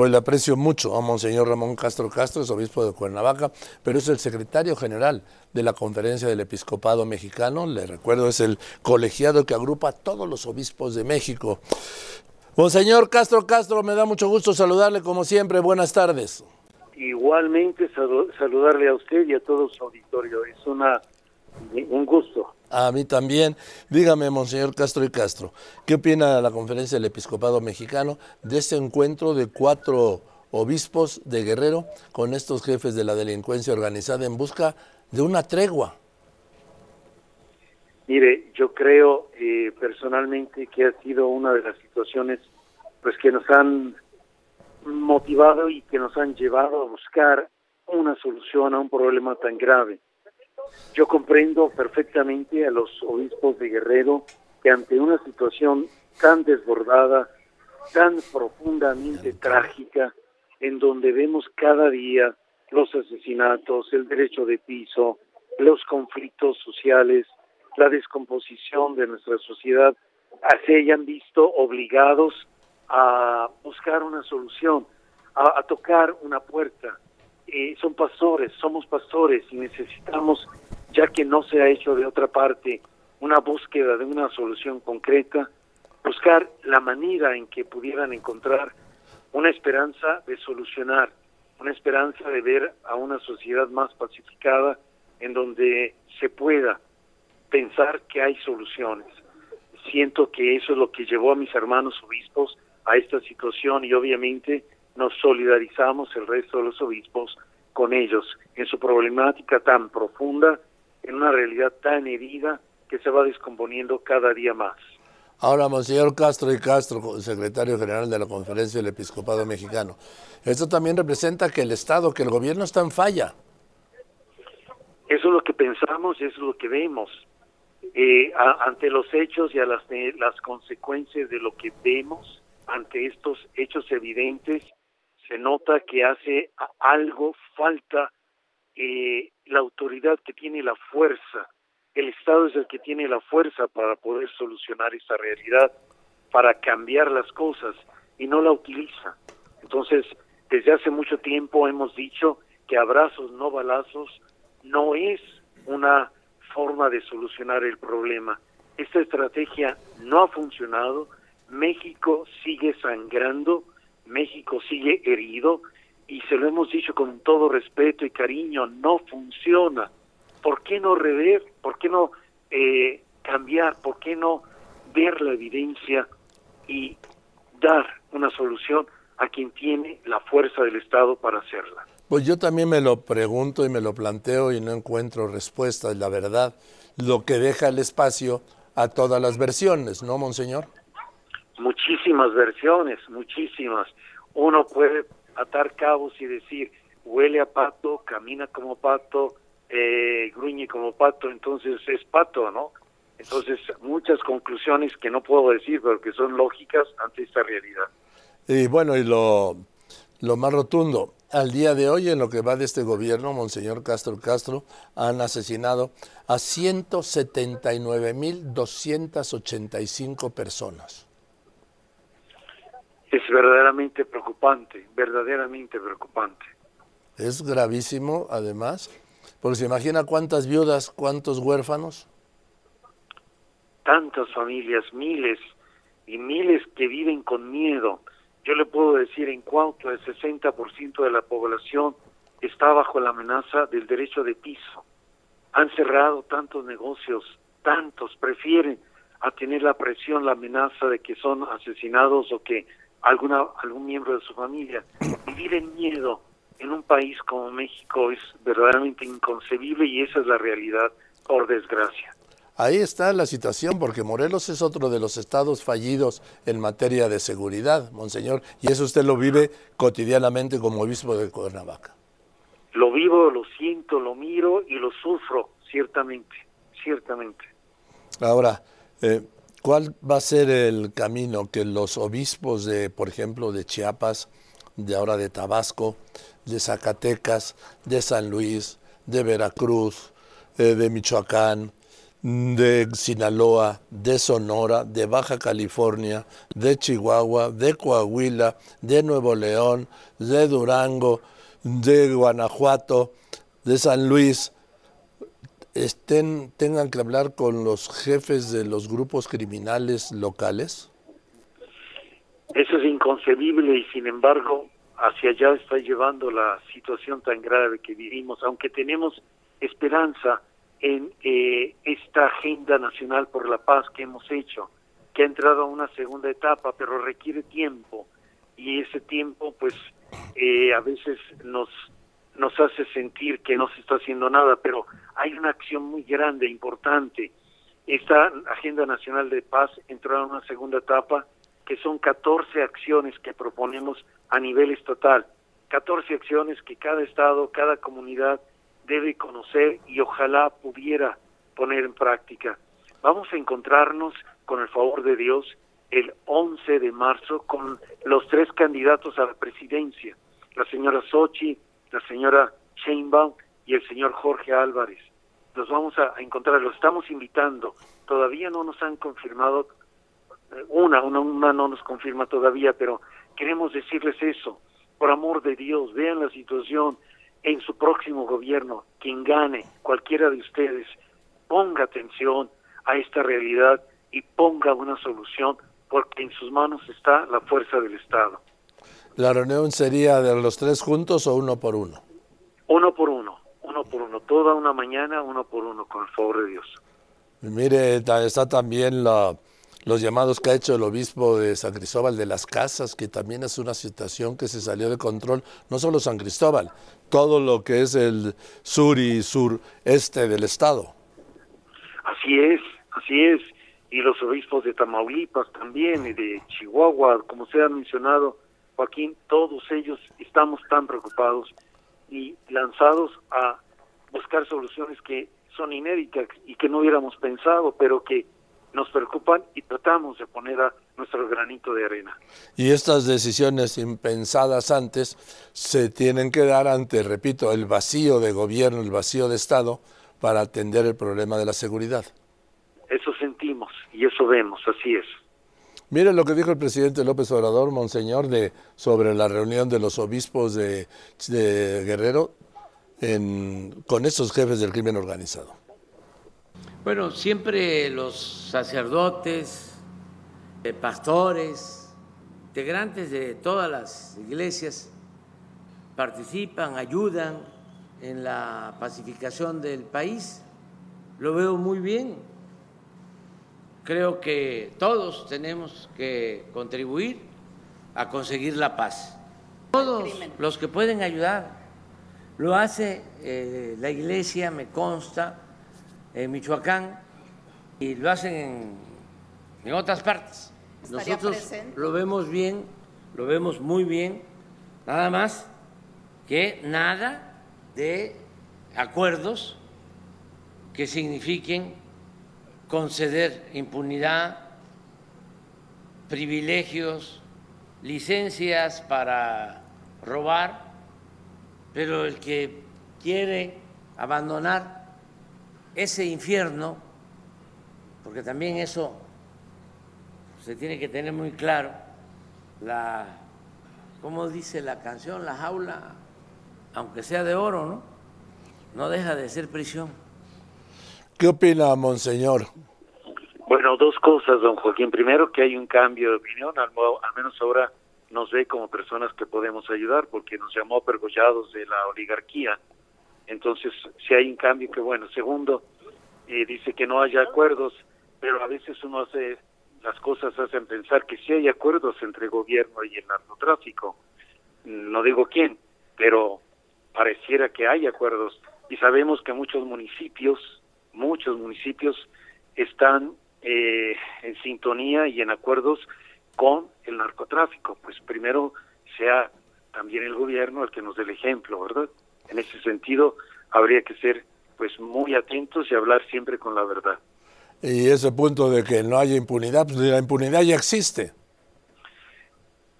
pues le aprecio mucho a Monseñor Ramón Castro Castro, es obispo de Cuernavaca, pero es el secretario general de la Conferencia del Episcopado Mexicano. Le recuerdo, es el colegiado que agrupa a todos los obispos de México. Monseñor Castro Castro, me da mucho gusto saludarle como siempre. Buenas tardes. Igualmente saludarle a usted y a todo su auditorio. Es una un gusto. A mí también. Dígame, Monseñor Castro y Castro, ¿qué opina la Conferencia del Episcopado Mexicano de este encuentro de cuatro obispos de Guerrero con estos jefes de la delincuencia organizada en busca de una tregua? Mire, yo creo eh, personalmente que ha sido una de las situaciones pues que nos han motivado y que nos han llevado a buscar una solución a un problema tan grave. Yo comprendo perfectamente a los obispos de Guerrero que ante una situación tan desbordada, tan profundamente trágica, en donde vemos cada día los asesinatos, el derecho de piso, los conflictos sociales, la descomposición de nuestra sociedad, se hayan visto obligados a buscar una solución, a, tocar una puerta. Eh, son pastores, somos pastores y necesitamos ya que no se ha hecho de otra parte una búsqueda de una solución concreta, buscar la manera en que pudieran encontrar una esperanza de solucionar, una esperanza de ver a una sociedad más pacificada en donde se pueda pensar que hay soluciones. Siento que eso es lo que llevó a mis hermanos obispos a esta situación y obviamente nos solidarizamos el resto de los obispos con ellos en su problemática tan profunda en una realidad tan herida que se va descomponiendo cada día más. Ahora, Monseñor Castro y Castro, secretario general de la Conferencia del Episcopado Mexicano, esto también representa que el Estado, que el gobierno está en falla. Eso es lo que pensamos, eso es lo que vemos. Eh, ante los hechos y a las, las consecuencias de lo que vemos, ante estos hechos evidentes, se nota que hace algo falta eh, la autoridad que tiene la fuerza, el Estado es el que tiene la fuerza para poder solucionar esa realidad, para cambiar las cosas y no la utiliza. Entonces, desde hace mucho tiempo hemos dicho que abrazos, no balazos, no es una forma de solucionar el problema. Esta estrategia no ha funcionado, México sigue sangrando, México sigue herido y se lo hemos dicho con todo respeto y cariño, no funciona. ¿Por qué no rever? ¿Por qué no eh, cambiar? ¿Por qué no ver la evidencia y dar una solución a quien tiene la fuerza del Estado para hacerla? Pues yo también me lo pregunto y me lo planteo y no encuentro respuestas, la verdad, lo que deja el espacio a todas las versiones, ¿no, Monseñor? Muchísimas versiones, muchísimas. Uno puede atar cabos y decir, huele a pato, camina como pato, eh, gruñe como pato, entonces es pato, ¿no? Entonces, muchas conclusiones que no puedo decir, pero que son lógicas ante esta realidad. Y bueno, y lo, lo más rotundo, al día de hoy, en lo que va de este gobierno, Monseñor Castro Castro, han asesinado a 179.285 personas es verdaderamente preocupante, verdaderamente preocupante. Es gravísimo, además, porque se imagina cuántas viudas, cuántos huérfanos. Tantas familias, miles y miles que viven con miedo. Yo le puedo decir en cuanto el 60% de la población está bajo la amenaza del derecho de piso. Han cerrado tantos negocios, tantos prefieren a tener la presión, la amenaza de que son asesinados o que alguna algún miembro de su familia. Vivir en miedo en un país como México es verdaderamente inconcebible y esa es la realidad, por desgracia. Ahí está la situación, porque Morelos es otro de los estados fallidos en materia de seguridad, monseñor, y eso usted lo vive cotidianamente como obispo de Cuernavaca. Lo vivo, lo siento, lo miro y lo sufro, ciertamente, ciertamente. Ahora, eh, ¿Cuál va a ser el camino que los obispos de, por ejemplo, de Chiapas, de ahora de Tabasco, de Zacatecas, de San Luis, de Veracruz, eh, de Michoacán, de Sinaloa, de Sonora, de Baja California, de Chihuahua, de Coahuila, de Nuevo León, de Durango, de Guanajuato, de San Luis, estén, tengan que hablar con los jefes de los grupos criminales locales? Eso es inconcebible y sin embargo hacia allá está llevando la situación tan grave que vivimos, aunque tenemos esperanza en eh, esta agenda nacional por la paz que hemos hecho, que ha entrado a una segunda etapa, pero requiere tiempo y ese tiempo pues eh, a veces nos nos hace sentir que no se está haciendo nada, pero hay una acción muy grande, importante. Esta Agenda Nacional de Paz entró a una segunda etapa que son 14 acciones que proponemos a nivel estatal, 14 acciones que cada estado, cada comunidad debe conocer y ojalá pudiera poner en práctica. Vamos a encontrarnos, con el favor de Dios, el 11 de marzo con los tres candidatos a la presidencia, la señora Sochi, la señora Sheinbaum y el señor Jorge Álvarez. Los vamos a encontrar, los estamos invitando. Todavía no nos han confirmado, eh, una, una, una no nos confirma todavía, pero queremos decirles eso. Por amor de Dios, vean la situación, en su próximo gobierno, quien gane, cualquiera de ustedes, ponga atención a esta realidad y ponga una solución, porque en sus manos está la fuerza del Estado. ¿La reunión sería de los tres juntos o uno por uno, uno por uno, toda una mañana, uno por uno, con el favor de Dios. Mire, está también la, los llamados que ha hecho el obispo de San Cristóbal de las Casas, que también es una situación que se salió de control, no solo San Cristóbal, todo lo que es el sur y sureste del estado. Así es, así es. Y los obispos de Tamaulipas también, y de Chihuahua, como se ha mencionado, Joaquín, todos ellos estamos tan preocupados y lanzados a buscar soluciones que son inéditas y que no hubiéramos pensado, pero que nos preocupan y tratamos de poner a nuestro granito de arena. Y estas decisiones impensadas antes se tienen que dar ante, repito, el vacío de gobierno, el vacío de Estado para atender el problema de la seguridad. Eso sentimos y eso vemos, así es. Mire lo que dijo el presidente López Obrador, Monseñor, de, sobre la reunión de los obispos de, Guerrero con esos jefes del crimen organizado. Bueno, siempre los sacerdotes, eh, pastores, integrantes de todas las iglesias participan, ayudan en la pacificación del país. Lo veo muy bien. Creo que todos tenemos que contribuir a conseguir la paz. Todos los que pueden ayudar. Lo hace eh, la iglesia, me consta, en Michoacán y lo hacen en, otras partes. Nosotros lo vemos bien, lo vemos muy bien, nada más que nada de acuerdos que signifiquen conceder impunidad, privilegios, licencias para robar, pero el que quiere abandonar ese infierno, porque también eso se tiene que tener muy claro, la, ¿cómo dice la canción? La jaula, aunque sea de oro, ¿no? No deja de ser prisión. ¿Qué opina, Monseñor? Bueno, dos cosas, don Joaquín. Primero, que hay un cambio de opinión, al, al menos ahora nos ve como personas que podemos ayudar, porque nos llamó pergollados de la oligarquía entonces, si hay un cambio, que bueno. Segundo, eh, dice que no haya acuerdos, pero a veces uno hace, las cosas hacen pensar que sí hay acuerdos entre el gobierno y el narcotráfico. No digo quién, pero pareciera que hay acuerdos. Y sabemos que muchos municipios, muchos municipios están eh, en sintonía y en acuerdos con el narcotráfico. Pues primero sea también el gobierno el que nos dé el ejemplo, ¿verdad? En ese sentido, habría que ser pues muy atentos y hablar siempre con la verdad. Y ese punto de que no haya impunidad, pues la impunidad ya existe.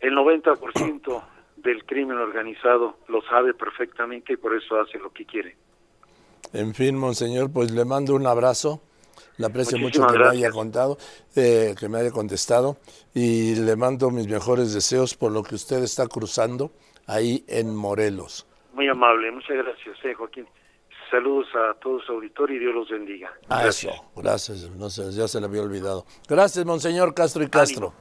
El 90% del crimen organizado lo sabe perfectamente y por eso hace lo que quiere. En fin, monseñor, pues le mando un abrazo Le aprecio mucho que me haya contado, eh, que me haya contestado y le mando mis mejores deseos por lo que usted está cruzando ahí en Morelos. Muy amable, muchas gracias, eh, Joaquín. Saludos a todos su auditorio y Dios los bendiga. Gracias. gracias, no sé, ya se le había olvidado. Gracias, Monseñor Castro y Castro.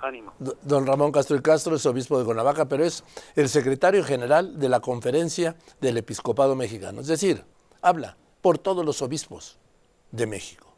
Ánimo. Don Ramón Castro y Castro es obispo de Cuernavaca, pero es el secretario general de la Conferencia del Episcopado Mexicano. Es decir, habla por todos los obispos de México.